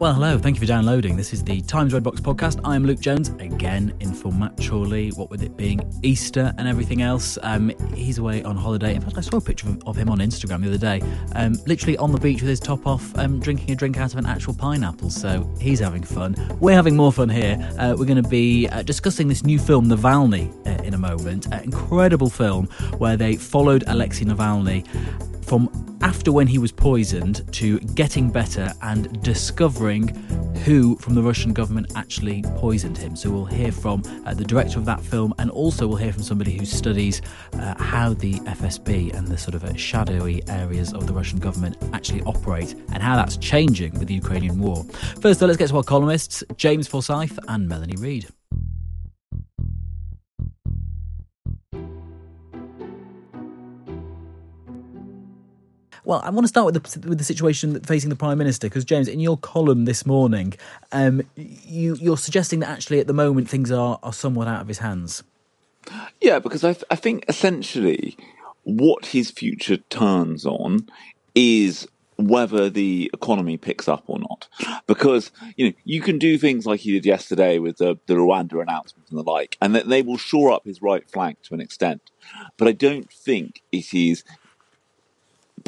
Well, hello. Thank you for downloading. This is the Times Red Box podcast. I am Luke Jones, again in for Matt Chorley. What with it being Easter and everything else, um, he's away on holiday. In fact, I saw a picture of, of him on Instagram the other day, um, literally on the beach with his top off, um, drinking a drink out of an actual pineapple. So he's having fun. We're having more fun here. Uh, we're going to be uh, discussing this new film, Navalny, uh, in a moment. An incredible film where they followed Alexei Navalny from after when he was poisoned to getting better and discovering who from the Russian government actually poisoned him. So we'll hear from uh, the director of that film and also we'll hear from somebody who studies uh, how the FSB and the sort of uh, shadowy areas of the Russian government actually operate and how that's changing with the Ukrainian war. First, though, let's get to our columnists, James Forsyth and Melanie Reid. Well, I want to start with the with the situation facing the prime minister because James, in your column this morning, um, you you're suggesting that actually at the moment things are are somewhat out of his hands. Yeah, because I, th- I think essentially what his future turns on is whether the economy picks up or not. Because, you know, you can do things like he did yesterday with the, the Rwanda announcement and the like, and that they will shore up his right flank to an extent. But I don't think it is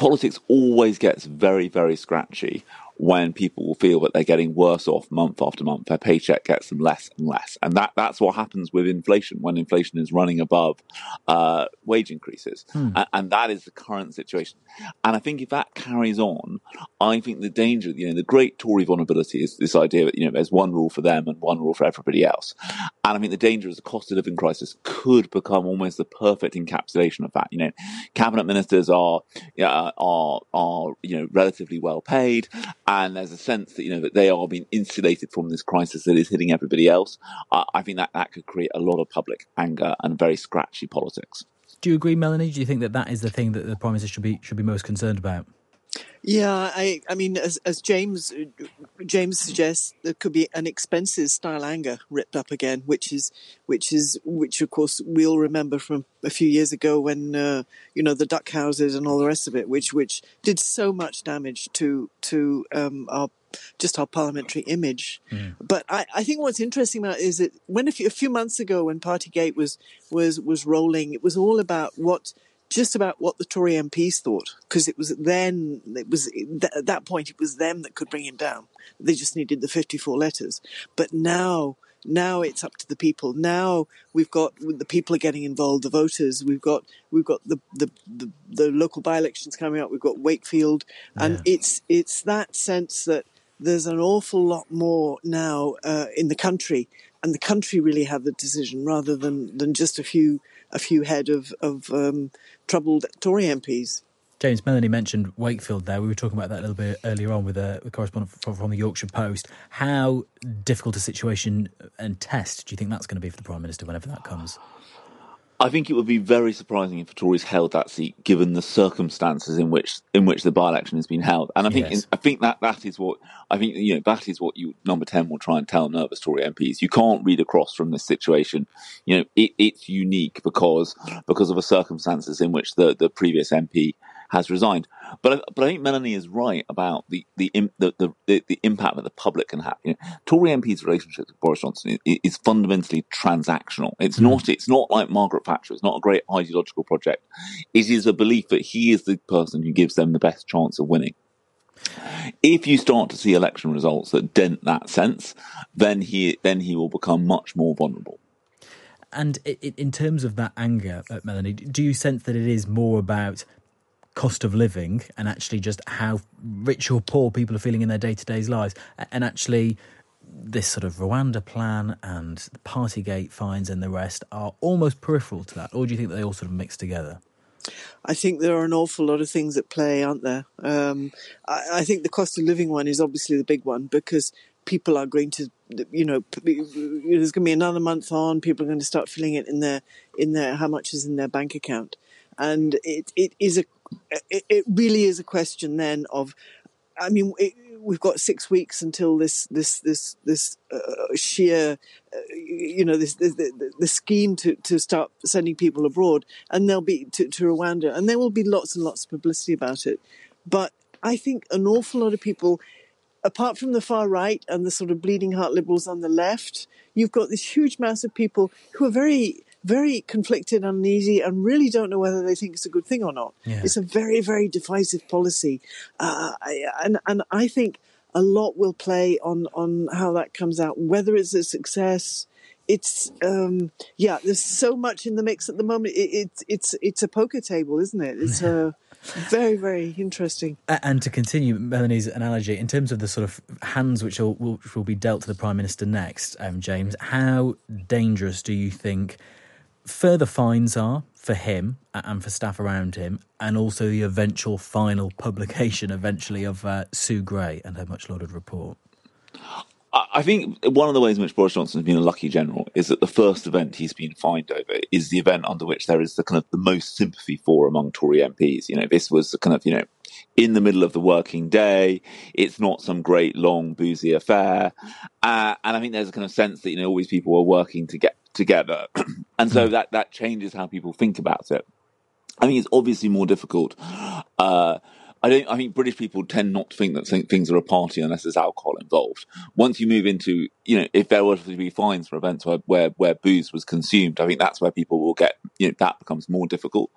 politics always gets very, very scratchy when people will feel that they're getting worse off month after month. Their paycheck gets them less and less. And that, that's what happens with inflation when inflation is running above uh, wage increases. Hmm. And, and, that is the current situation. And I think if that carries on, I think the danger, you know, the great Tory vulnerability is this idea that, you know, there's one rule for them and one rule for everybody else. And I think the danger is the cost of living crisis could become almost the perfect encapsulation of that. You know, cabinet ministers are, uh, are, are, you know, relatively well paid and there's a sense that you know that they are being insulated from this crisis that is hitting everybody else. I think that that could create a lot of public anger and very scratchy politics. Do you agree, Melanie? Do you think that that is the thing that the prime minister should be should be most concerned about? Yeah, I, I mean, as, as James James suggests, there could be an expenses style anger ripped up again, which is which is which of course we'll remember from a few years ago when uh, you know the duck houses and all the rest of it, which which did so much damage to to um, our just our parliamentary image. Mm. But I, I, think what's interesting about it is that when a few, a few months ago, when Partygate was was was rolling, it was all about what just about what the Tory MPs thought, because it was then, it was at that point, it was them that could bring him down. They just needed the 54 letters. But now, now it's up to the people. Now we've got the people are getting involved, the voters. We've got we've got the the, the, the local by elections coming up. We've got Wakefield, and yeah. it's it's that sense that there's an awful lot more now uh, in the country, and the country really have the decision rather than than just a few a few head of of um, troubled Tory MPs. James Melanie mentioned Wakefield there. We were talking about that a little bit earlier on with a, a correspondent from, from, the Yorkshire Post. How difficult a situation and test do you think that's going to be for the Prime Minister whenever that comes? I think it would be very surprising if the Tories held that seat, given the circumstances in which in which the by-election has been held. And I think yes. I think that that is what I think. You know, that is what you number ten will try and tell nervous Tory MPs. You can't read across from this situation. You know, it, it's unique because because of the circumstances in which the the previous MP has resigned. But I, but I think Melanie is right about the the the, the, the impact that the public can have. You know, Tory MP's relationship with Boris Johnson is, is fundamentally transactional. It's mm. not it's not like Margaret Thatcher. It's not a great ideological project. It is a belief that he is the person who gives them the best chance of winning. If you start to see election results that dent that sense, then he then he will become much more vulnerable. And in terms of that anger, uh, Melanie, do you sense that it is more about cost of living and actually just how rich or poor people are feeling in their day to day lives, and actually this sort of Rwanda plan and the Partygate fines and the rest are almost peripheral to that, or do you think they all sort of mix together? I think there are an awful lot of things at play, aren't there? Um, I, I, think the cost of living one is obviously the big one because people are going to, you know, there's going to be another month on. People are going to start feeling it in their in their how much is in their bank account, and it it is a it, it really is a question then of, I mean, it, we've got six weeks until this this this this uh, sheer, uh, you know, this, the, the, scheme to, to start sending people abroad, and there'll be to, to Rwanda, and there will be lots and lots of publicity about it. But I think an awful lot of people, apart from the far right and the sort of bleeding heart liberals on the left, you've got this huge mass of people who are very very conflicted, uneasy, and really don't know whether they think it's a good thing or not. Yeah. It's a very, very divisive policy, uh, and and I think a lot will play on on how that comes out, whether it's a success. It's um, yeah. There's so much in the mix at the moment. It, it's it's it's a poker table, isn't it? It's a very, very interesting. And to continue Melanie's analogy, in terms of the sort of hands which will, which will be dealt to the Prime Minister next, um, James, how dangerous do you think further fines are for him and for staff around him, and also the eventual final publication, eventually, of uh, Sue Gray and her much lauded report? I think one of the ways in which Boris Johnson has been a lucky general is that the first event he's been fined over is the event under which there is the kind of the most sympathy for among Tory MPs. You know, this was the kind of, you know, in the middle of the working day. It's not some great long boozy affair. Uh, and I think there's a kind of sense that, you know, all these people are working to get together. and so hmm. that, that changes how people think about it. I think it's obviously more difficult. Uh, I don't. I think British people tend not to think that things are a party unless there's alcohol involved. Once you move into, you know, if there were to be fines for events where, where where booze was consumed, I think that's where people will get. You know, that becomes more difficult.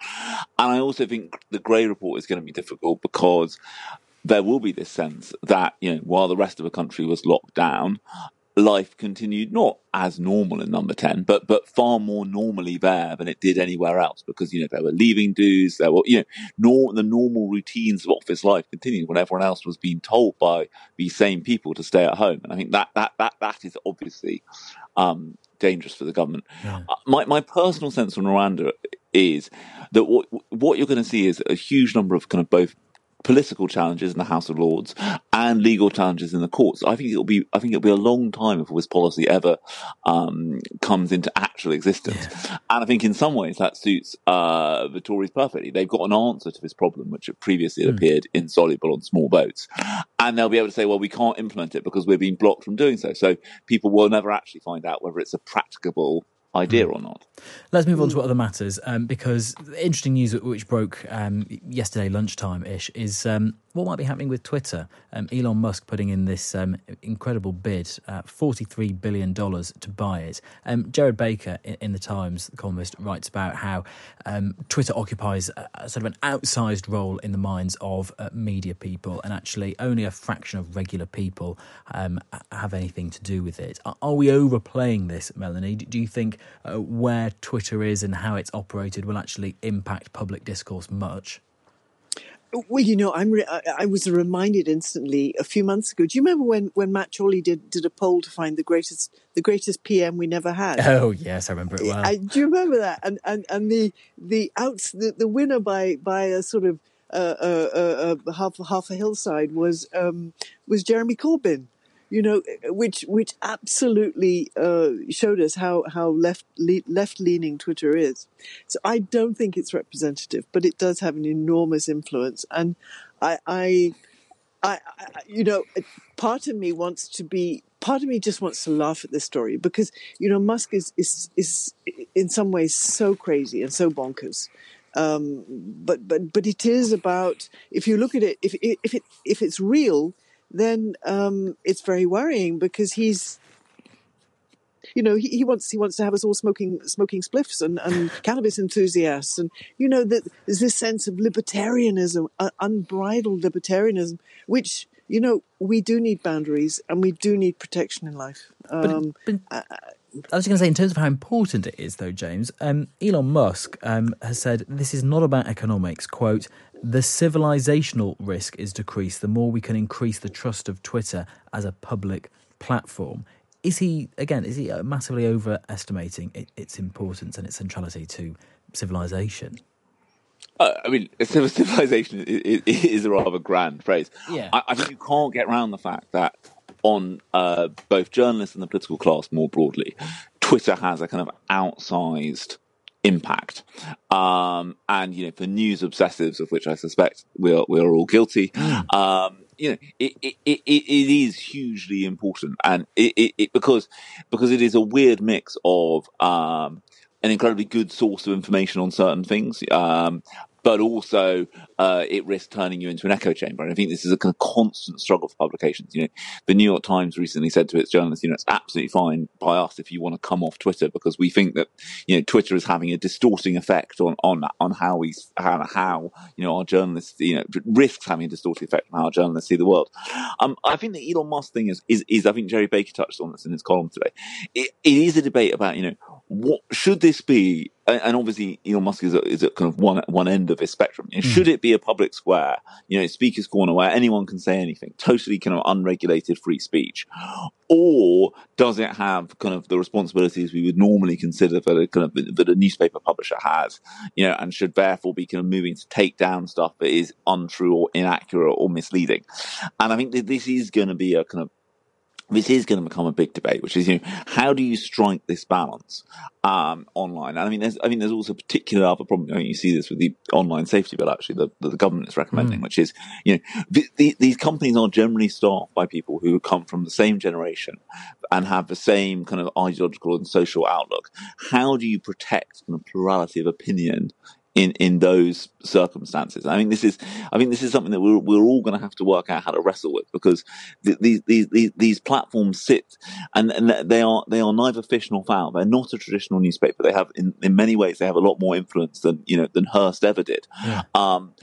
And I also think the Gray report is going to be difficult because there will be this sense that you know while the rest of the country was locked down, life continued not as normal in number 10 but but far more normally there than it did anywhere else because you know there were leaving dues there were you know nor, the normal routines of office life continued when everyone else was being told by these same people to stay at home and i think that that that that is obviously um, dangerous for the government yeah. uh, my my personal sense on Rwanda is that what what you're going to see is a huge number of kind of both political challenges in the House of Lords and legal challenges in the courts. I think it'll be I think it'll be a long time before this policy ever um, comes into actual existence. Yeah. And I think in some ways that suits uh, the Tories perfectly. They've got an answer to this problem, which previously mm. appeared insoluble on small boats, and they'll be able to say, "Well, we can't implement it because we're being blocked from doing so." So people will never actually find out whether it's a practicable idea mm. or not. Let's move on to what other matters, um, because the interesting news which broke um, yesterday lunchtime ish is um, what might be happening with Twitter. Um, Elon Musk putting in this um, incredible bid, uh, $43 billion to buy it. Um, Gerard Baker in, in, the Times, the columnist, writes about how um, Twitter occupies a, a sort of an outsized role in the minds of uh, media people, and actually only a fraction of regular people um, have anything to do with it. Are, are we overplaying this, Melanie? Do you think uh, where Twitter is and how it's operated will actually impact public discourse much? Well, you know, I'm re- I was reminded instantly a few months ago. Do you remember when, when Matt Chorley did, did a poll to find the greatest the greatest PM we never had? Oh yes, I remember it well. I, do you remember that? And and and the the outs the, the winner by by a sort of uh, uh, uh, uh half half a hillside was um, was Jeremy Corbyn you know, which which absolutely uh, showed us how how left le- left leaning Twitter is. So I don't think it's representative, but it does have an enormous influence, and I, I, I, I you know, part of me wants to be part of me just wants to laugh at this story because you know Musk is is is in some ways so crazy and so bonkers Um, but but but it is about if you look at it, if if it if it's real, then um, it's very worrying because he's you know, he, he, wants he wants to have us all smoking smoking spliffs and, and cannabis enthusiasts, and you know that there's this sense of libertarianism, uh, unbridled libertarianism, which you know we do need boundaries and we do need protection in life. Um, but, but, I was going to say, in terms of how important it is, though, James, um, Elon Musk um, has said this is not about economics. Quote, the civilizational risk is decreased the more we can increase the trust of Twitter as a public platform is he again? Is he massively overestimating its importance and its centrality to civilization? Uh, I mean, civilization is a rather grand phrase. Yeah. I, I think you can't get around the fact that on uh, both journalists and the political class more broadly, Twitter has a kind of outsized impact. Um, and you know, for news obsessives, of which I suspect we are we are all guilty, hmm. um, you know, it, it, it, it is hugely important, and it, it, because because it is a weird mix of um, an incredibly good source of information on certain things, um, but also uh, it risks turning you into an echo chamber. And I think this is a kind of constant struggle for publications. You know, the New York Times recently said to its journalists, you know, it's absolutely fine by us if you want to come off Twitter because we think that you know Twitter is having a distorting effect on on on how we how, how you know our journalists you know risks having a distorting effect on how our journalists see the world. Um, I think the Elon Musk thing is is is I think Jerry Baker touched on this in his column today. it, it is a debate about you know what should this be and obviously Elon Musk is at, is at kind of one one end of this spectrum. You know, mm. Should it be a public square, you know, speaker's corner where anyone can say anything, totally kind of unregulated free speech, or does it have kind of the responsibilities we would normally consider that a kind of that a newspaper publisher has, you know, and should therefore be kind of moving to take down stuff that is untrue or inaccurate or misleading? And I think that this is going to be a kind of this is going to become a big debate, which is, you know, how do you strike this balance um, online? And I mean, there's, I mean, there's also a particular other problem. I mean, you see this with the online safety bill, actually, that the, the, government is recommending, mm. which is, you know, the, the, these companies are generally staffed by people who come from the same generation and have the same kind of ideological and social outlook. How do you protect the plurality of opinion in in those circumstances. I mean, this is I think this is something that we're we're all going to have to work out how to wrestle with because these these these, these platforms sit and, and they are they are neither fish nor fowl. They're not a traditional newspaper. They have in, in many ways they have a lot more influence than you know than Hearst ever did. Yeah. Um,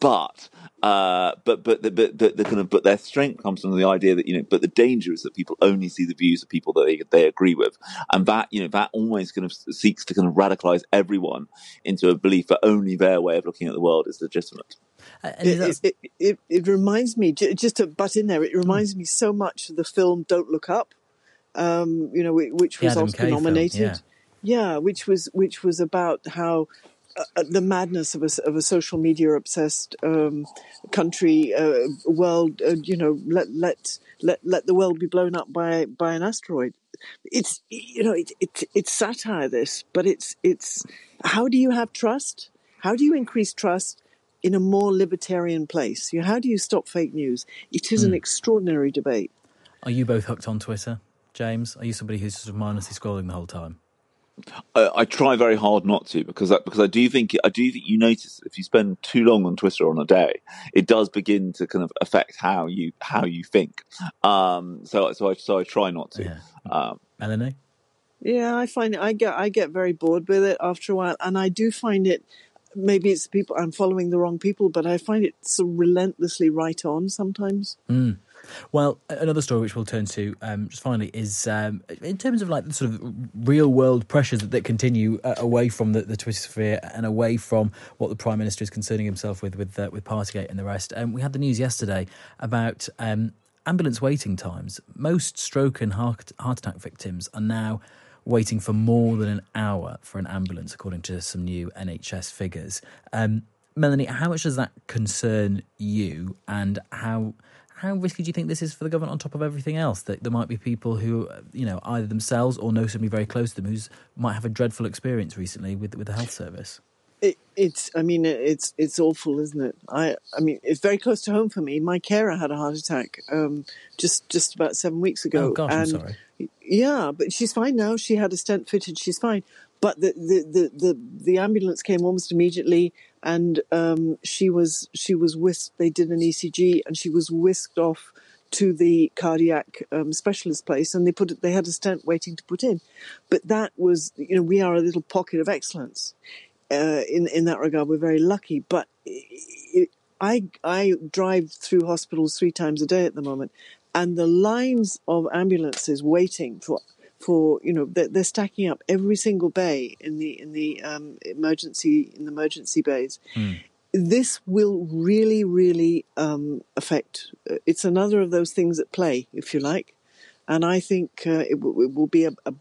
but uh, but but the, but the, the, kind of but their strength comes from the idea that you know but the danger is that people only see the views of people that they they agree with, and that you know that always kind of seeks to kind of radicalize everyone into a belief that only their way of looking at the world is legitimate. Uh, it, it, it, it, reminds me just to butt in there. It reminds me so much of the film Don't Look Up, um, you know, which was Oscar nominated. Film, yeah. yeah, which was which was about how uh, the madness of a, of a social media obsessed um, country uh, world. Uh, you know, let let let let the world be blown up by by an asteroid. It's you know it, it it's satire this, but it's it's how do you have trust? How do you increase trust? In a more libertarian place, you how do you stop fake news? It is mm. an hmm. extraordinary debate. Are you both hooked on Twitter, James? Are you somebody who's sort of mindlessly scrolling the whole time? I, I, try very hard not to because I, because I do think I do think you notice if you spend too long on Twitter on a day, it does begin to kind of affect how you how you think. Um, so so I so I try not to. Yeah. Um, Melanie. Yeah, I find it, I get I get very bored with it after a while, and I do find it. Maybe it's people I'm following the wrong people, but I find it so relentlessly right on sometimes. Mm. Well, another story which we'll turn to um, just finally is um, in terms of like the sort of real world pressures that, that continue uh, away from the, the Twitter sphere and away from what the Prime Minister is concerning himself with with uh, with Partygate and the rest. Um, we had the news yesterday about um, ambulance waiting times. Most stroke and heart, heart attack victims are now waiting for more than an hour for an ambulance, according to some new NHS figures. Um, Melanie, how much does that concern you, and how how risky do you think this is for the government on top of everything else? That there might be people who, you know, either themselves or know somebody very close to them who might have a dreadful experience recently with with the health service. It, it's, I mean, it's it's awful, isn't it? I, I mean, it's very close to home for me. My carer had a heart attack um, just just about seven weeks ago. Oh gosh, and, I'm sorry. Yeah, but she's fine now. She had a stent fitted. She's fine. But the the, the, the, the ambulance came almost immediately and um, she was she was whisked they did an ECG and she was whisked off to the cardiac um, specialist place and they put they had a stent waiting to put in. But that was you know we are a little pocket of excellence uh, in in that regard. We're very lucky. But it, I I drive through hospitals three times a day at the moment and the lines of ambulances waiting for for you know they're, they're, stacking up every single bay in the in the um, emergency in the emergency bays. Mm. This will really, really um, affect. Uh, it's another of those things at play, if you like, and I think uh, it, w- it, will be a, a,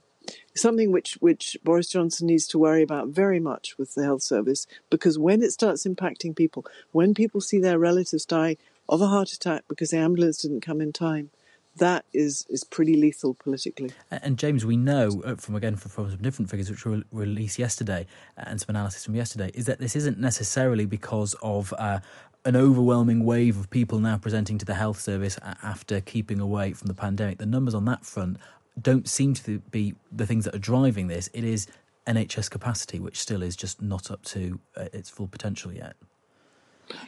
something which which Boris Johnson needs to worry about very much with the health service because when it starts impacting people, when people see their relatives die of a heart attack because the ambulance didn't come in time, that is is pretty lethal politically. And James, we know uh, from again from, some different figures which were released yesterday uh, and some analysis from yesterday is that this isn't necessarily because of. Uh, an overwhelming wave of people now presenting to the health service after keeping away from the pandemic. The numbers on that front don't seem to be the things that are driving this. It is NHS capacity, which still is just not up to uh, its full potential yet.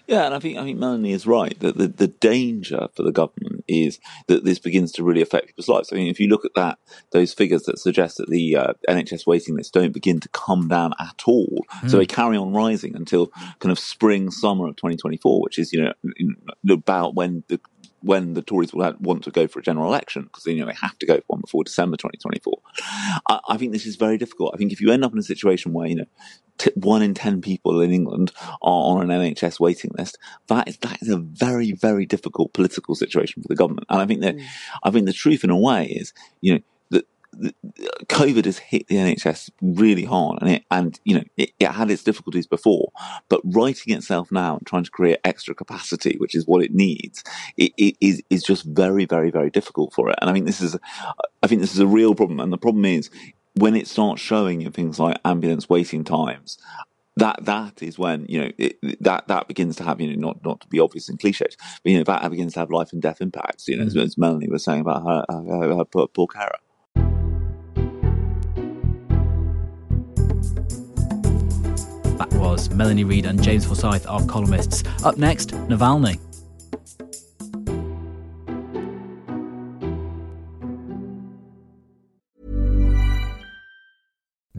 Yeah, and I think I think Melanie is right that the, the danger for the government is that this begins to really affect people's lives. I mean, if you look at that, those figures that suggest that the uh, NHS waiting lists don't begin to come down at all, mm. so they carry on rising until kind of spring summer of 2024, which is you know about when the when the Tories will want to go for a general election because you know they have to go for one before December 2024. I, I, think this is very difficult. I think if you end up in a situation where you know t- one in ten people in England are on an NHS waiting list, that is that is a very very difficult political situation for the government. And I think that mm. I think the truth in a way is you know COVID has hit the NHS really hard, and it, and you know it, it, had its difficulties before, but writing itself now and trying to create extra capacity, which is what it needs, it, it is is just very, very, very difficult for it. And I think this is, I think this is a real problem. And the problem is when it starts showing in things like ambulance waiting times. That that is when you know it, that that begins to have you know not not to be obvious and cliched, but you know that begins to have life and death impacts. You know, mm-hmm. as, as Melanie was saying about her her, her, her poor, poor carer. That was Melanie Reid and James Forsyth, our columnists. Up next, Navalny.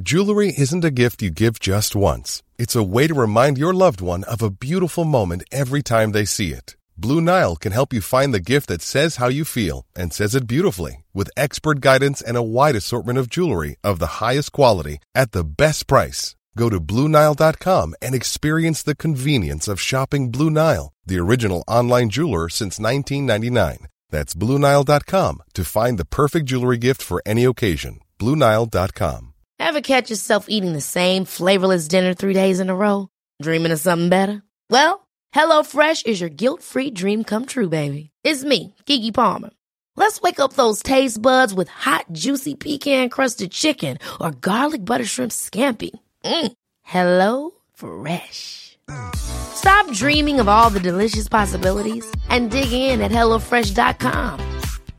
Jewelry isn't a gift you give just once. It's a way to remind your loved one of a beautiful moment every time they see it. Blue Nile can help you find the gift that says how you feel and says it beautifully with expert guidance and a wide assortment of jewelry of the highest quality at the best price. Go to BlueNile.com and experience the convenience of shopping Blue Nile, the original online jeweler since 1999. That's BlueNile.com to find the perfect jewelry gift for any occasion. BlueNile.com. Ever catch yourself eating the same flavorless dinner three days in a row? Dreaming of something better? Well, HelloFresh is your guilt free dream come true, baby. It's me, Keke Palmer. Let's wake up those taste buds with hot, juicy pecan crusted chicken or garlic butter shrimp scampi. Mm. Hello Fresh. Stop dreaming of all the delicious possibilities and dig in at HelloFresh.com.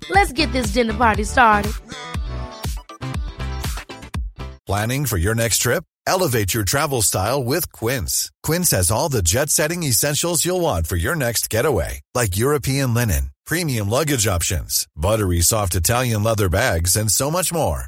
Let's get this dinner party started. Planning for your next trip? Elevate your travel style with Quince. Quince has all the jet setting essentials you'll want for your next getaway, like European linen, premium luggage options, buttery soft Italian leather bags, and so much more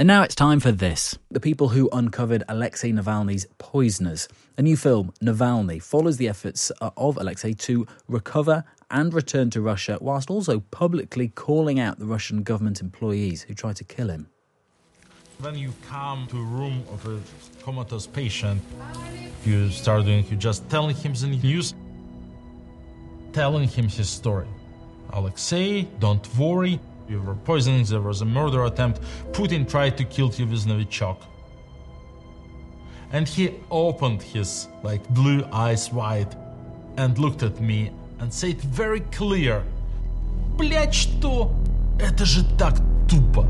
And now it's time for this. The people who uncovered Alexei Navalny's poisoners. A new film, Navalny, follows the efforts uh, of Alexei to recover and return to Russia, whilst also publicly calling out the Russian government employees who tried to kill him. When you come to a room of a comatose patient, you start doing, you just telling him the news, telling him his story. Alexei, don't worry, you were poisoned, there was a murder attempt. Putin tried to kill you with Novichok. And he opened his like blue eyes wide and looked at me and said very clear, блядь, что? Это же так тупо.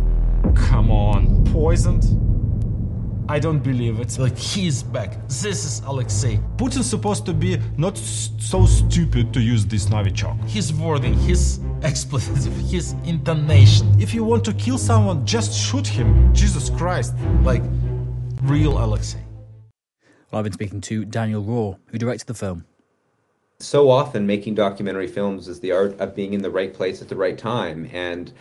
Come on, poisoned? I don't believe it. Like, he's back. This is Alexei. Putin's supposed to be not s- so stupid to use this Novichok. His wording, his expletive, his intonation. If you want to kill someone, just shoot him. Jesus Christ. Like, real Alexei. Well, I've been speaking to Daniel Roher, who directed the film. so often making documentary films is the art of being in the right place at the right time and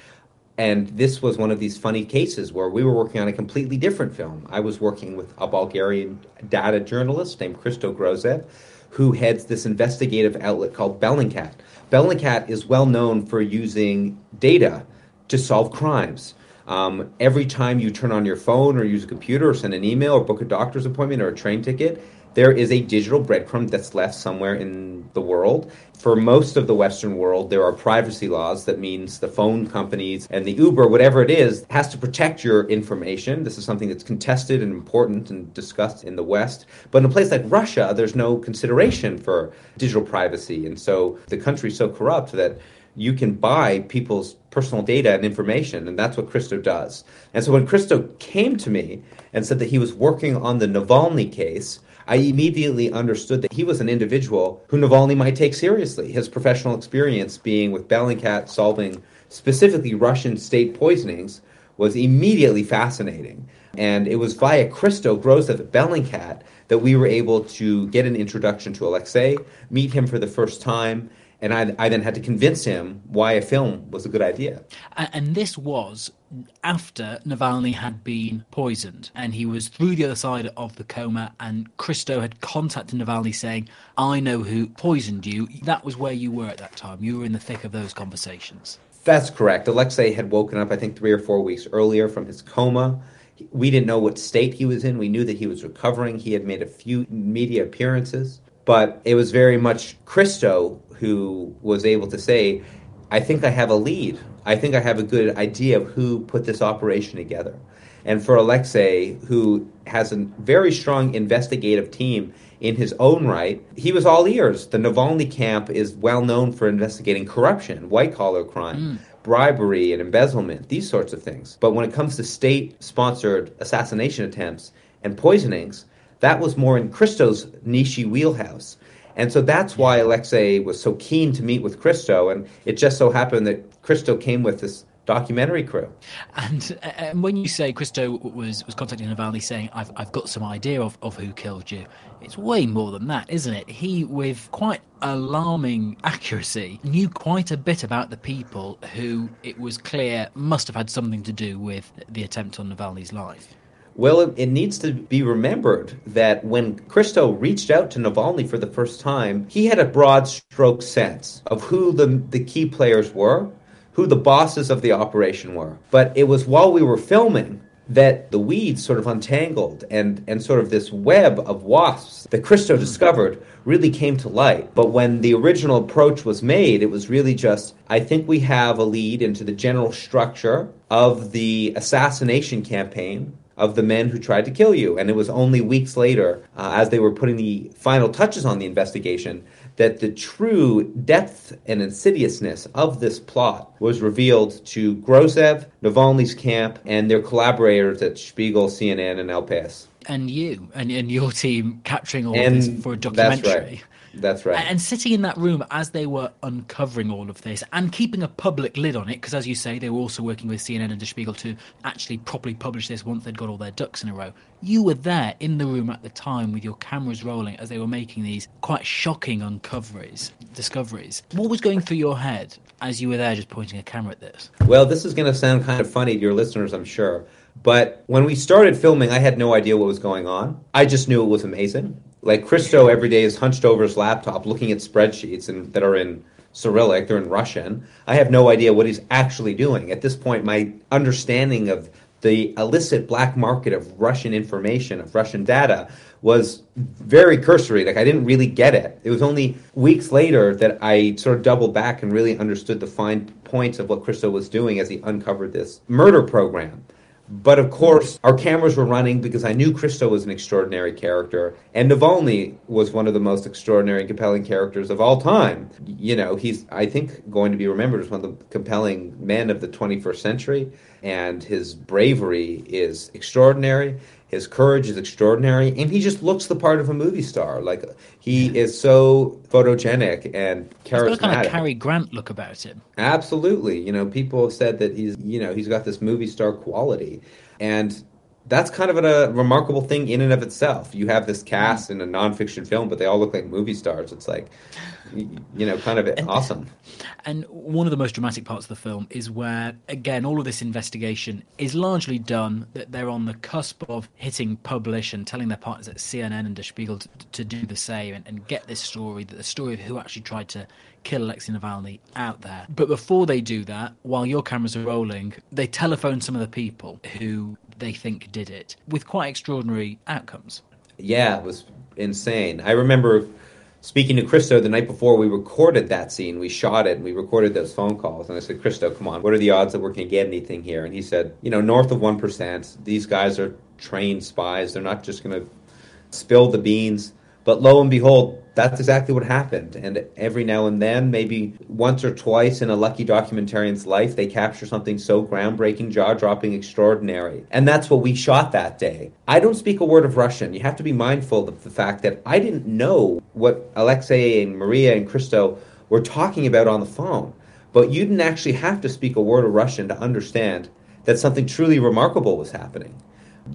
and this was one of these funny cases where we were working on a completely different film. I was working with a Bulgarian data journalist named Christo Grozev, who heads this investigative outlet called Bellingcat. Bellingcat is well known for using data to solve crimes. Um, every time you turn on your phone or use a computer or send an email or book a doctor's appointment or a train ticket, there is a digital breadcrumb that's left somewhere in the world. For most of the Western world, there are privacy laws. That means the phone companies and the Uber, whatever it is, has to protect your information. This is something that's contested and important and discussed in the West. But in a place like Russia, there's no consideration for digital privacy. And so the country's so corrupt that you can buy people's personal data and information, and that's what Christo does. And so when Christo came to me and said that he was working on the Navalny case, I immediately understood that he was an individual who Navalny might take seriously. His professional experience being with Bellingcat solving specifically Russian state poisonings was immediately fascinating. And it was via Christo Grozev at Bellingcat that we were able to get an introduction to Alexei, meet him for the first time, and I, I then had to convince him why a film was a good idea. And this was after Navalny had been poisoned and he was through the other side of the coma and Christo had contacted Navalny saying, I know who poisoned you. That was where you were at that time. You were in the thick of those conversations. That's correct. Alexei had woken up, I think, three or four weeks earlier from his coma. We didn't know what state he was in. We knew that he was recovering. He had made a few media appearances, but it was very much Christo who was able to say, I think I have a lead. I think I have a good idea of who put this operation together. And for Alexei, who has a very strong investigative team in his own right, he was all ears. The Navalny camp is well known for investigating corruption, white collar crime, mm. bribery, and embezzlement, these sorts of things. But when it comes to state sponsored assassination attempts and poisonings, that was more in Christo's niche wheelhouse. And so that's why Alexei was so keen to meet with Christo. And it just so happened that Christo came with this documentary crew. And, uh, and when you say Christo was, was contacting Navalny saying, I've, I've got some idea of, of who killed you, it's way more than that, isn't it? He, with quite alarming accuracy, knew quite a bit about the people who it was clear must have had something to do with the attempt on Navalny's life. Well, it, it needs to be remembered that when Christo reached out to Navalny for the first time, he had a broad stroke sense of who the, the key players were, who the bosses of the operation were. But it was while we were filming that the weeds sort of untangled and, and sort of this web of wasps that Christo hmm. discovered really came to light. But when the original approach was made, it was really just I think we have a lead into the general structure of the assassination campaign of the men who tried to kill you. And it was only weeks later, uh, as they were putting the final touches on the investigation, that the true depth and insidiousness of this plot was revealed to Grozev, Navalny's camp, and their collaborators at Spiegel, CNN, and El País. And you and, and your team capturing all And of this for a documentary. that's right. That's right. And sitting in that room as they were uncovering all of this and keeping a public lid on it, because as you say, they were also working with CNN and Der Spiegel to actually properly publish this once they'd got all their ducks in a row. You were there in the room at the time with your cameras rolling as they were making these quite shocking uncoveries, discoveries. What was going through your head as you were there just pointing a camera at this? Well, this is going to sound kind of funny to your listeners, I'm sure. But when we started filming, I had no idea what was going on. I just knew it was amazing. Like Christo every day is hunched over his laptop looking at spreadsheets and, that are in Cyrillic, they're in Russian. I have no idea what he's actually doing. At this point, my understanding of the illicit black market of Russian information, of Russian data, was very cursory. Like I didn't really get it. It was only weeks later that I sort of doubled back and really understood the fine points of what Christo was doing as he uncovered this murder program. But of course, our cameras were running because I knew Christo was an extraordinary character, and Navalny was one of the most extraordinary and compelling characters of all time. You know, he's, I think, going to be remembered as one of the compelling men of the 21st century, and his bravery is extraordinary. His courage is extraordinary, and he just looks the part of a movie star. Like he is so photogenic and charismatic. He's got a kind of Cary Grant look about him. Absolutely. You know, people have said that he's, you know, he's got this movie star quality. And that's kind of a remarkable thing in and of itself. You have this cast in a nonfiction film, but they all look like movie stars. It's like, you know, kind of awesome. And one of the most dramatic parts of the film is where, again, all of this investigation is largely done. That they're on the cusp of hitting publish and telling their partners at CNN and Der Spiegel to, to do the same and, and get this story, the story of who actually tried to kill Alexei Navalny, out there. But before they do that, while your cameras are rolling, they telephone some of the people who they think did it with quite extraordinary outcomes. Yeah, it was insane. I remember speaking to Christo the night before we recorded that scene. We shot it and we recorded those phone calls. And I said, Christo, come on, what are the odds that we're going to get anything here? And he said, you know, north of 1%. These guys are trained spies. They're not just going to spill the beans. But lo and behold, that's exactly what happened. And every now and then, maybe once or twice in a lucky documentarian's life, they capture something so groundbreaking, jaw dropping, extraordinary. And that's what we shot that day. I don't speak a word of Russian. You have to be mindful of the fact that I didn't know what Alexei and Maria and Christo were talking about on the phone. But you didn't actually have to speak a word of Russian to understand that something truly remarkable was happening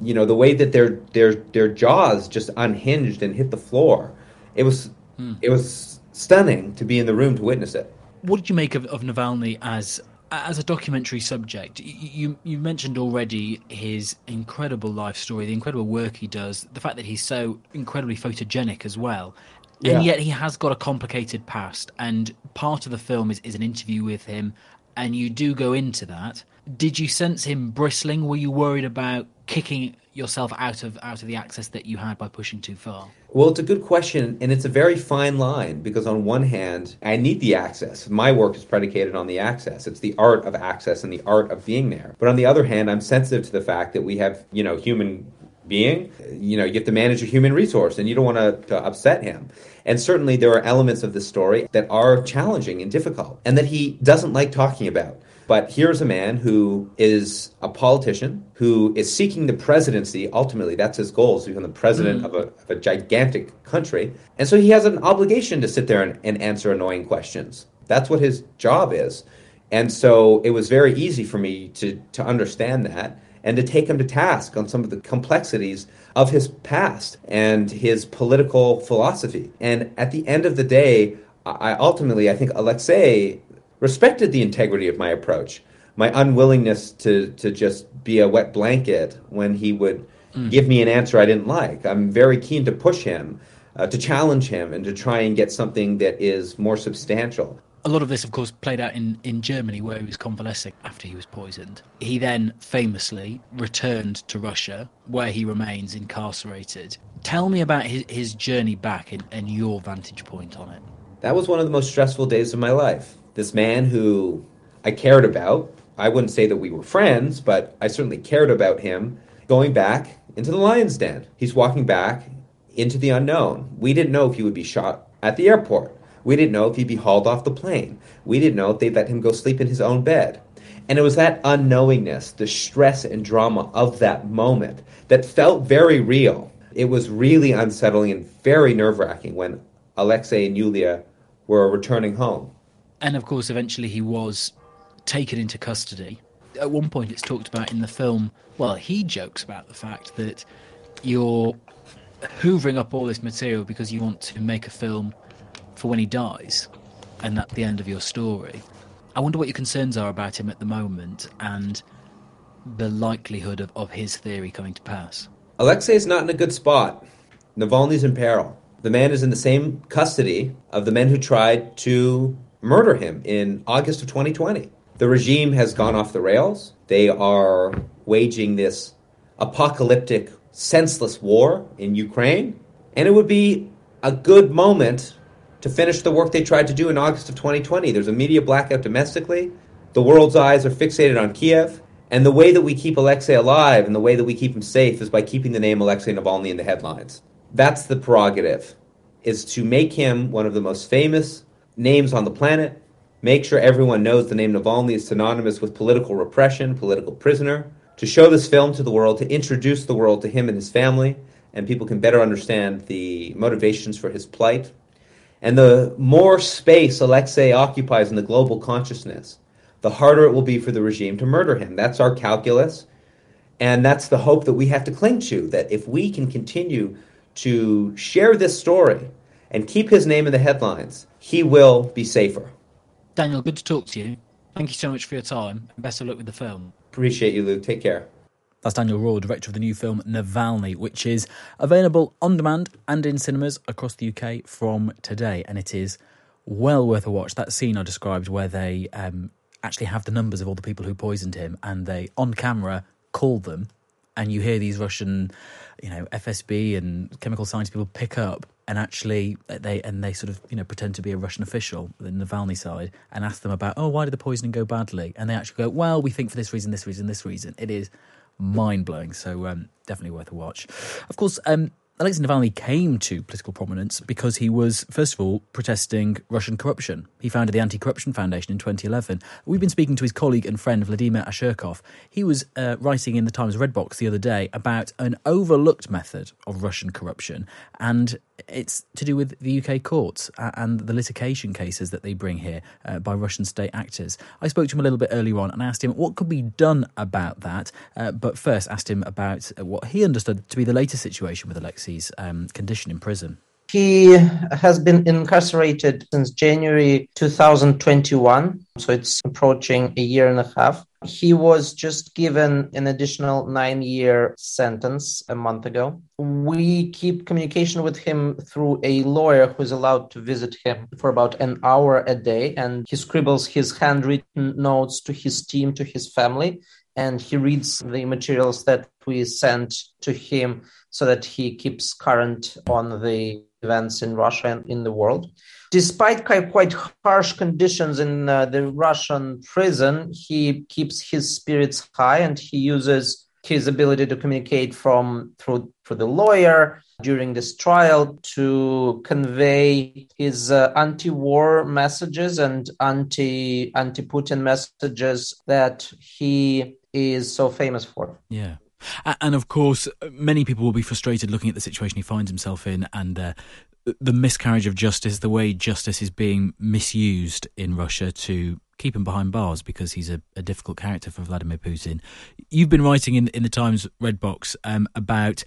you know the way that their their their jaws just unhinged and hit the floor it was hmm. it was stunning to be in the room to witness it What did you make of, of Navalny as as a documentary subject? You you mentioned already his incredible life story, the incredible work he does, the fact that he's so incredibly photogenic as well. Yeah. And yet he has got a complicated past and part of the film is, is an interview with him and you do go into that. Did you sense him bristling? Were you worried about kicking yourself out of out of the access that you had by pushing too far? well it's a good question and it's a very fine line because on one hand i need the access. My work is predicated on the access. It's the art of access and the art of being there. But on the other hand i'm sensitive to the fact that we have you know human being. You know you have to manage a human resource and you don't want to, to upset him. And certainly there are elements of this story that are challenging and difficult and that he doesn't like talking about but here's a man who is a politician who is seeking the presidency. Ultimately, that's his goal, is to become the president mm-hmm. of, a, of a gigantic country. And so he has an obligation to sit there and, and answer annoying questions. That's what his job is. And so it was very easy for me to, to understand that and to take him to task on some of the complexities of his past and his political philosophy. And at the end of the day, I ultimately, I think Alexei respected the integrity of my approach, my unwillingness to, to just be a wet blanket when he would give me an answer I didn't like. I'm very keen to push him, uh, to challenge him, and to try and get something that is more substantial. A lot of this, of course, played out in, in Germany where he was convalescing after he was poisoned. He then famously returned to Russia where he remains incarcerated. Tell me about his, his journey back and, and your vantage point on it. That was one of the most stressful days of my life. This man who I cared about, I wouldn't say that we were friends, but I certainly cared about him, going back into the lion's den. He's walking back into the unknown. We didn't know if he would be shot at the airport. We didn't know if he'd be hauled off the plane. We didn't know if they'd let him go sleep in his own bed. And it was that unknowingness, the stress and drama of that moment that felt very real. It was really unsettling and very nerve wracking when Alexei and Yulia were returning home. And of course, eventually he was taken into custody. At one point, it's talked about in the film. Well, he jokes about the fact that you're hoovering up all this material because you want to make a film for when he dies, and that's the end of your story. I wonder what your concerns are about him at the moment and the likelihood of, of his theory coming to pass. Alexei is not in a good spot. Navalny's in peril. The man is in the same custody of the men who tried to murder him in August of 2020. The regime has gone off the rails. They are waging this apocalyptic, senseless war in Ukraine. And it would be a good moment to finish the work they tried to do in August of 2020. There's a media blackout domestically. The world's eyes are fixated on Kiev. And the way that we keep Alexei alive and the way that we keep him safe is by keeping the name Alexei Navalny in the headlines. That's the prerogative, is to make him one of the most famous names on the planet, make sure everyone knows the name Navalny is synonymous with political repression, political prisoner, to show this film to the world, to introduce the world to him and his family, and people can better understand the motivations for his plight. And the more space Alexei occupies in the global consciousness, the harder it will be for the regime to murder him. That's our calculus. And that's the hope that we have to cling to that if we can continue to share this story and keep his name in the headlines, he will be safer. Daniel, good to talk to you. Thank you so much for your time. and Best of luck with the film. Appreciate you, Luke. Take care. That's Daniel Roher, director of the new film Navalny, which is available on demand and in cinemas across the UK from today. And it is well worth a watch. That scene I described where they um, actually have the numbers of all the people who poisoned him and they, on camera, call them. And you hear these Russian, you know, FSB and chemical science people pick up and actually they and they sort of you know pretend to be a Russian official, in the Navalny side, and ask them about oh why did the poisoning go badly, and they actually go well we think for this reason, this reason, this reason. It is mind blowing. So um, definitely worth a watch. Of course, um, Alexei Navalny came to political prominence because he was, first of all, protesting Russian corruption. He founded the Anti Corruption Foundation in 2011. We've been speaking to his colleague and friend Vladimir Ashurkov. He was uh, writing in the Times Red Box the other day about an overlooked method of Russian corruption, and it's to do with the UK courts and the litigation cases that they bring here uh, by Russian state actors. I spoke to him a little bit earlier on and asked him what could be done about that, uh, but first asked him about what he understood to be the latest situation with Alexei's um, condition in prison. He has been incarcerated since January 2021, so it's approaching a year and a half. He was just given an additional nine year sentence a month ago. We keep communication with him through a lawyer who's allowed to visit him for about an hour a day, and he scribbles his handwritten notes to his team, to his family, and he reads the materials that we sent to him so that he keeps current on the events in Russia and in the world. Despite quite harsh conditions in uh, the Russian prison, he keeps his spirits high and he uses his ability to communicate from through through the lawyer during this trial to convey his uh, anti-war messages and anti anti-Putin messages that he is so famous for. Yeah. And of course, many people will be frustrated looking at the situation he finds himself in and uh, the miscarriage of justice, the way justice is being misused in Russia to keep him behind bars because he's a, a difficult character for Vladimir Putin. You've been writing in, in the Times Red Box um, about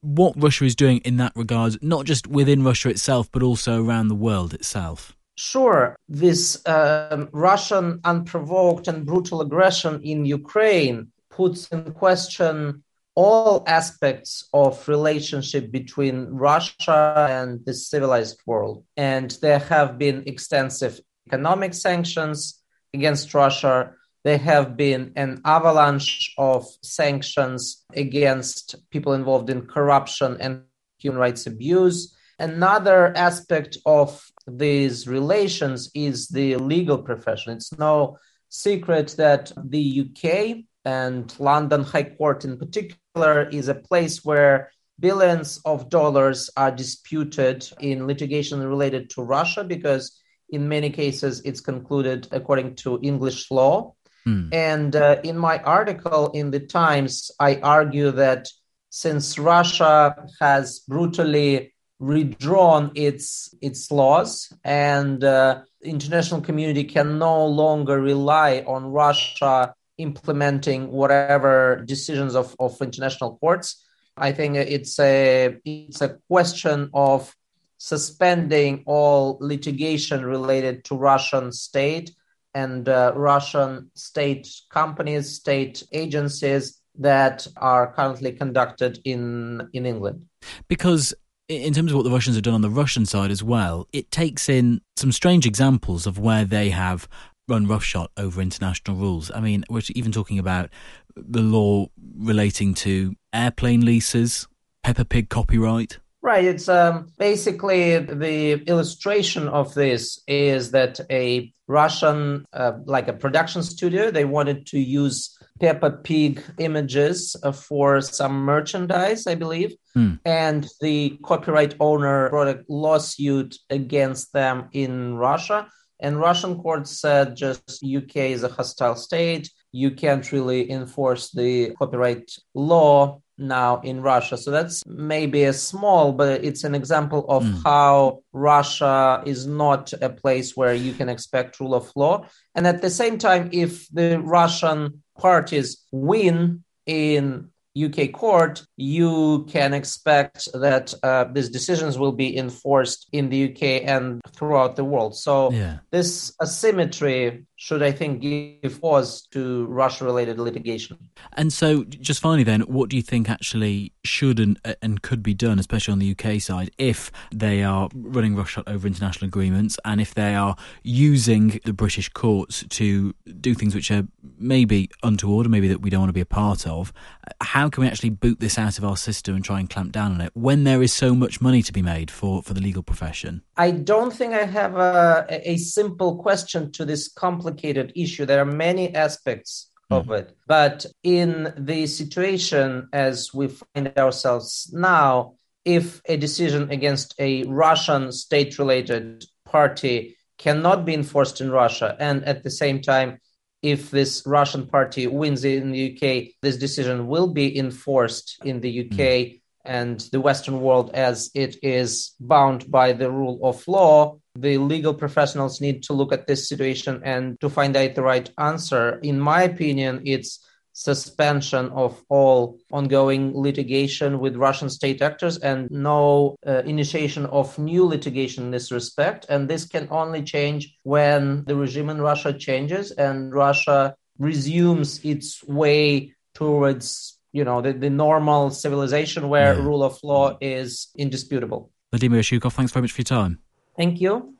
what Russia is doing in that regard, not just within Russia itself, but also around the world itself. Sure, this um, Russian unprovoked and brutal aggression in Ukraine puts in question all aspects of relationship between Russia and the civilized world. And there have been extensive economic sanctions against Russia. There have been an avalanche of sanctions against people involved in corruption and human rights abuse. Another aspect of these relations is the legal profession. It's no secret that the UK and London High Court in particular is a place where billions of dollars are disputed in litigation related to Russia because in many cases it's concluded according to English law. Hmm. And uh, in my article in the Times, I argue that since Russia has brutally redrawn its its laws and uh, international community can no longer rely on Russia implementing whatever decisions of, of international courts. I think it's a it's a question of suspending all litigation related to Russian state and uh, Russian state companies, state agencies that are currently conducted in in England. Because in terms of what the Russians have done on the Russian side as well, it takes in some strange examples of where they have run roughshod over international rules. I mean, we're even talking about the law relating to airplane leases, Peppa Pig copyright. Right. It's um, basically the illustration of this is that a Russian, uh, like a production studio, they wanted to use Peppa Pig images uh, for some merchandise, I believe. Hmm. And the copyright owner brought a lawsuit against them in Russia. And Russian court said just UK is a hostile state. You can't really enforce the copyright law now in Russia. So that's maybe a small, but it's an example of Mm. how Russia is not a place where you can expect rule of law. And at the same time, if the Russian parties win in UK court, you can expect that uh, these decisions will be enforced in the UK and throughout the world. So Yeah. this asymmetry should, I think, give pause to Russia-related litigation. And so, just finally, then, what do you think actually should and and could be done, especially on the UK side, if they are running roughshod over international agreements and if they are using the British courts to do things which are maybe untoward, or maybe that we don't want to be a part of? How can we actually boot this out of our system and try and clamp down on it when there is so much money to be made for for the legal profession? I don't think I have a, a simple question to this complicated issue. There are many aspects hmm. of it. But in the situation as we find ourselves now, if a decision against a Russian state related party cannot be enforced in Russia, and at the same time, if this Russian party wins in the UK, this decision will be enforced in the UK hmm. And the Western world as it is bound by the rule of law. The legal professionals need to look at this situation and to find out the right answer. In my opinion, it's suspension of all ongoing litigation with Russian state actors and no uh, initiation of new litigation in this respect. And this can only change when the regime in Russia changes and Russia resumes its way towards you know the, the normal civilization where Yeah. rule of law is indisputable Vladimir Ashurkov, thanks very much for your time. thank you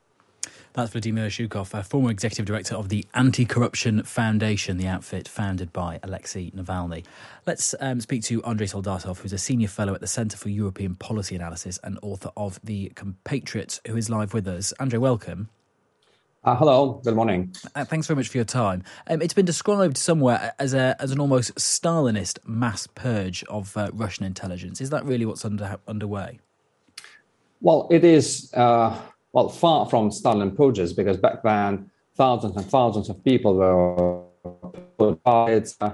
That's Vladimir Ashurkov, a former executive director of the Anti Corruption Foundation, the outfit founded by Alexei Navalny. Let's um, speak to Andrei Soldatov, who's a senior fellow at the Centre for European Policy Analysis and author of The Compatriots, who is live with us. Andrei, welcome. Uh, hello, good morning. Uh, thanks very much for your time. Um, it's been described somewhere as a as an almost Stalinist mass purge of uh, Russian intelligence. Is that really what's under, underway? Well, it is uh, well far from Stalin purges because back then thousands and thousands of people were put. It's uh,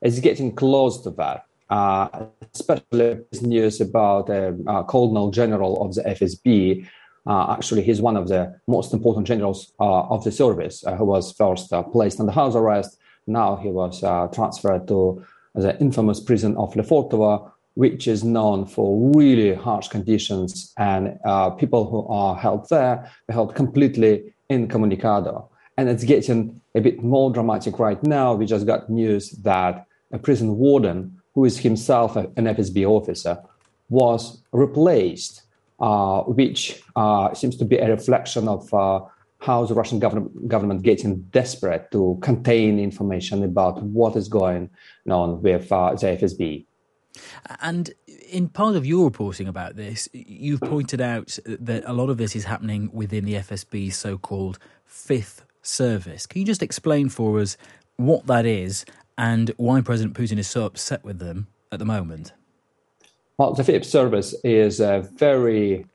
it's getting close to that. Uh, especially news about a uh, colonel general of the FSB. Uh, actually, he's one of the most important generals uh, of the service uh, who was first uh, placed under house arrest. Now he was transferred to the infamous prison of Lefortovo, which is known for really harsh conditions. And people who are held there are held completely incommunicado. And it's getting a bit more dramatic right now. We just got news that a prison warden, who is himself an FSB officer, was replaced, which uh, seems to be a reflection of uh, how the Russian government, government getting desperate to contain information about what is going on with uh, the FSB. And in part of your reporting about this, you've pointed out that a lot of this is happening within the FSB's so called fifth service. Can you just explain for us what that is and why President Putin is so upset with them at the moment? Well, the fifth service is a very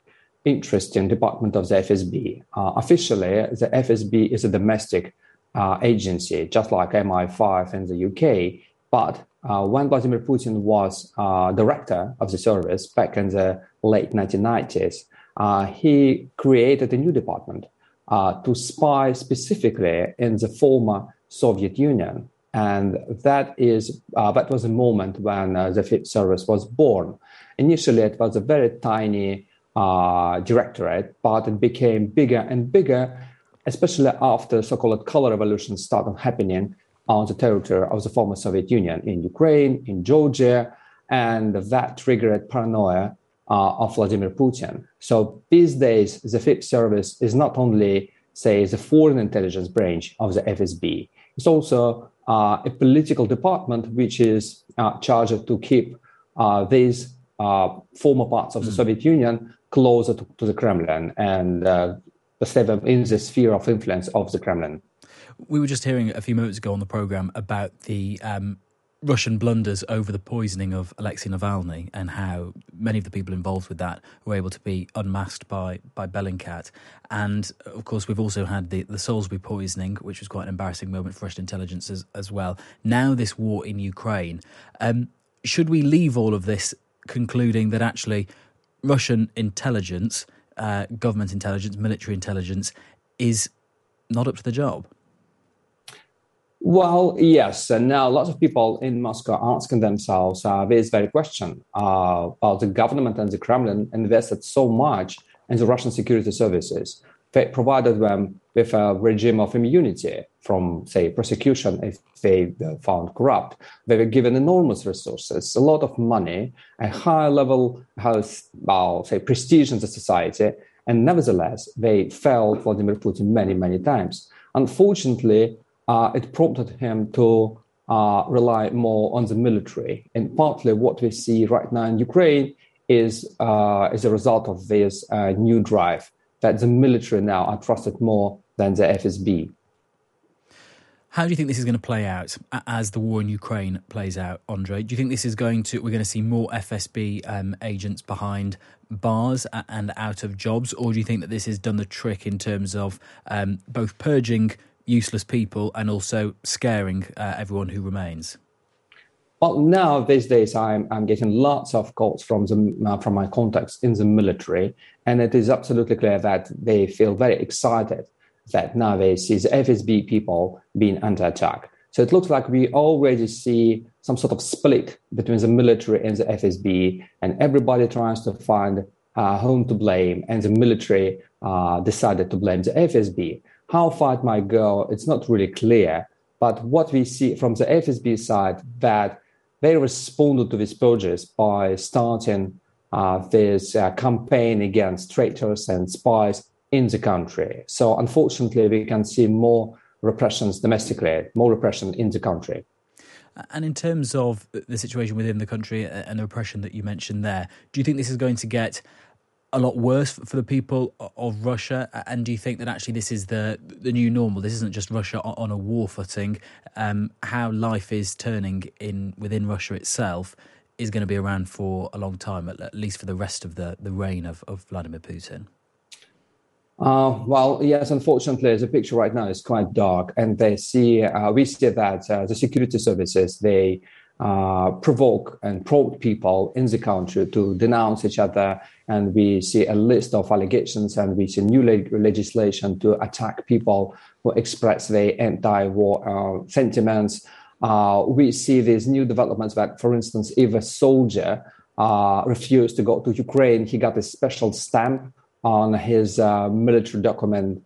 interesting department of the FSB. Uh, officially, the FSB is a domestic uh, agency, just like MI5 in the UK. But uh, when Vladimir Putin was uh, director of the service back in the late 1990s, uh, he created a new department uh, to spy specifically in the former Soviet Union. And that is uh, that was a moment when uh, the Fifth Service was born. Initially, it was a very tiny uh, directorate, but it became bigger and bigger, especially after so-called color revolution started happening on the territory of the former Soviet Union in Ukraine, in Georgia, and that triggered paranoia uh, of Vladimir Putin. So these days, the Fifth Service is not only, say, the foreign intelligence branch of the FSB, it's also uh, a political department which is uh, charged to keep uh, these uh, former parts of the Soviet Union closer to, to the Kremlin and uh, stay them in the sphere of influence of the Kremlin. We were just hearing a few moments ago on the program about the um, Russian blunders over the poisoning of Alexei Navalny and how many of the people involved with that were able to be unmasked by by Bellingcat. And of course, we've also had the, the Salisbury poisoning, which was quite an embarrassing moment for Russian intelligence as, as well. Now, this war in Ukraine. Um, should we leave all of this concluding that actually Russian intelligence, uh, government intelligence, military intelligence, is not up to the job? Well, yes. And now lots of people in Moscow are asking themselves uh, this very question uh, about the government and the Kremlin invested so much in the Russian security services. They provided them with a regime of immunity from, say, prosecution if they were found corrupt. They were given enormous resources, a lot of money, a high level, of, well, say, prestige in the society. And nevertheless, they failed Vladimir Putin many, many times. Unfortunately, uh, it prompted him to uh, rely more on the military. And partly what we see right now in Ukraine is, uh, is a result of this uh, new drive that the military now are trusted more than the FSB. How do you think this is going to play out as the war in Ukraine plays out, Andre? Do you think this is going to we're going to see more FSB um, agents behind bars and out of jobs, or do you think that this has done the trick in terms of um, both purging useless people and also scaring uh, everyone who remains? Well, now these days I'm I'm getting lots of calls from the uh, from my contacts in the military, and it is absolutely clear that they feel very excited that now they see the FSB people being under attack. So it looks like we already see some sort of split between the military and the FSB, and everybody tries to find uh, whom to blame, and the military uh, decided to blame the FSB. How far it might go, it's not really clear. But what we see from the FSB side that they responded to these purges by starting uh, this uh, campaign against traitors and spies in the country. So unfortunately, we can see more repressions domestically, more repression in the country. And in terms of the situation within the country and the repression that you mentioned there, do you think this is going to get a lot worse for the people of Russia? And do you think that actually this is the the new normal? This isn't just Russia on a war footing. Um, how life is turning in within Russia itself is going to be around for a long time, at least for the rest of the, the reign of, of Vladimir Putin. Uh, well, yes, unfortunately, the picture right now is quite dark, and they see uh, we see that uh, the security services they uh, provoke and prompt people in the country to denounce each other. And we see a list of allegations and we see new le- legislation to attack people who express their anti war uh, sentiments. Uh, we see these new developments that, for instance, if a soldier uh, refused to go to Ukraine, he got a special stamp on his uh, military document,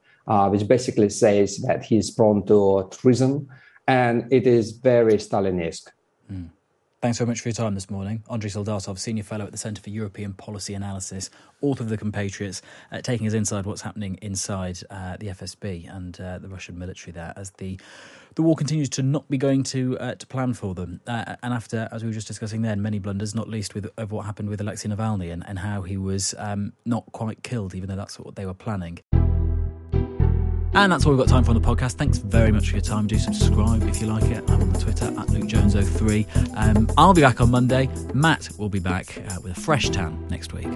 which basically says that he's prone to treason. And it is very Stalinesque. Mm. Thanks very much for your time this morning. Andrei Soldatov, Senior Fellow at the Centre for European Policy Analysis, author of The Compatriots, uh, taking us inside what's happening inside uh, the FSB and uh, the Russian military there as the the war continues to not be going to uh, to plan for them. Uh, and after, as we were just discussing then, many blunders, not least with of what happened with Alexei Navalny and, and how he was um, not quite killed, even though that's what they were planning. And that's all we've got time for on the podcast. Thanks very much for your time. Do subscribe if you like it. I'm on the Twitter at LukeJones03. Um, I'll be back on Monday. Matt will be back uh, with a fresh tan next week.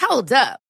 Hold up.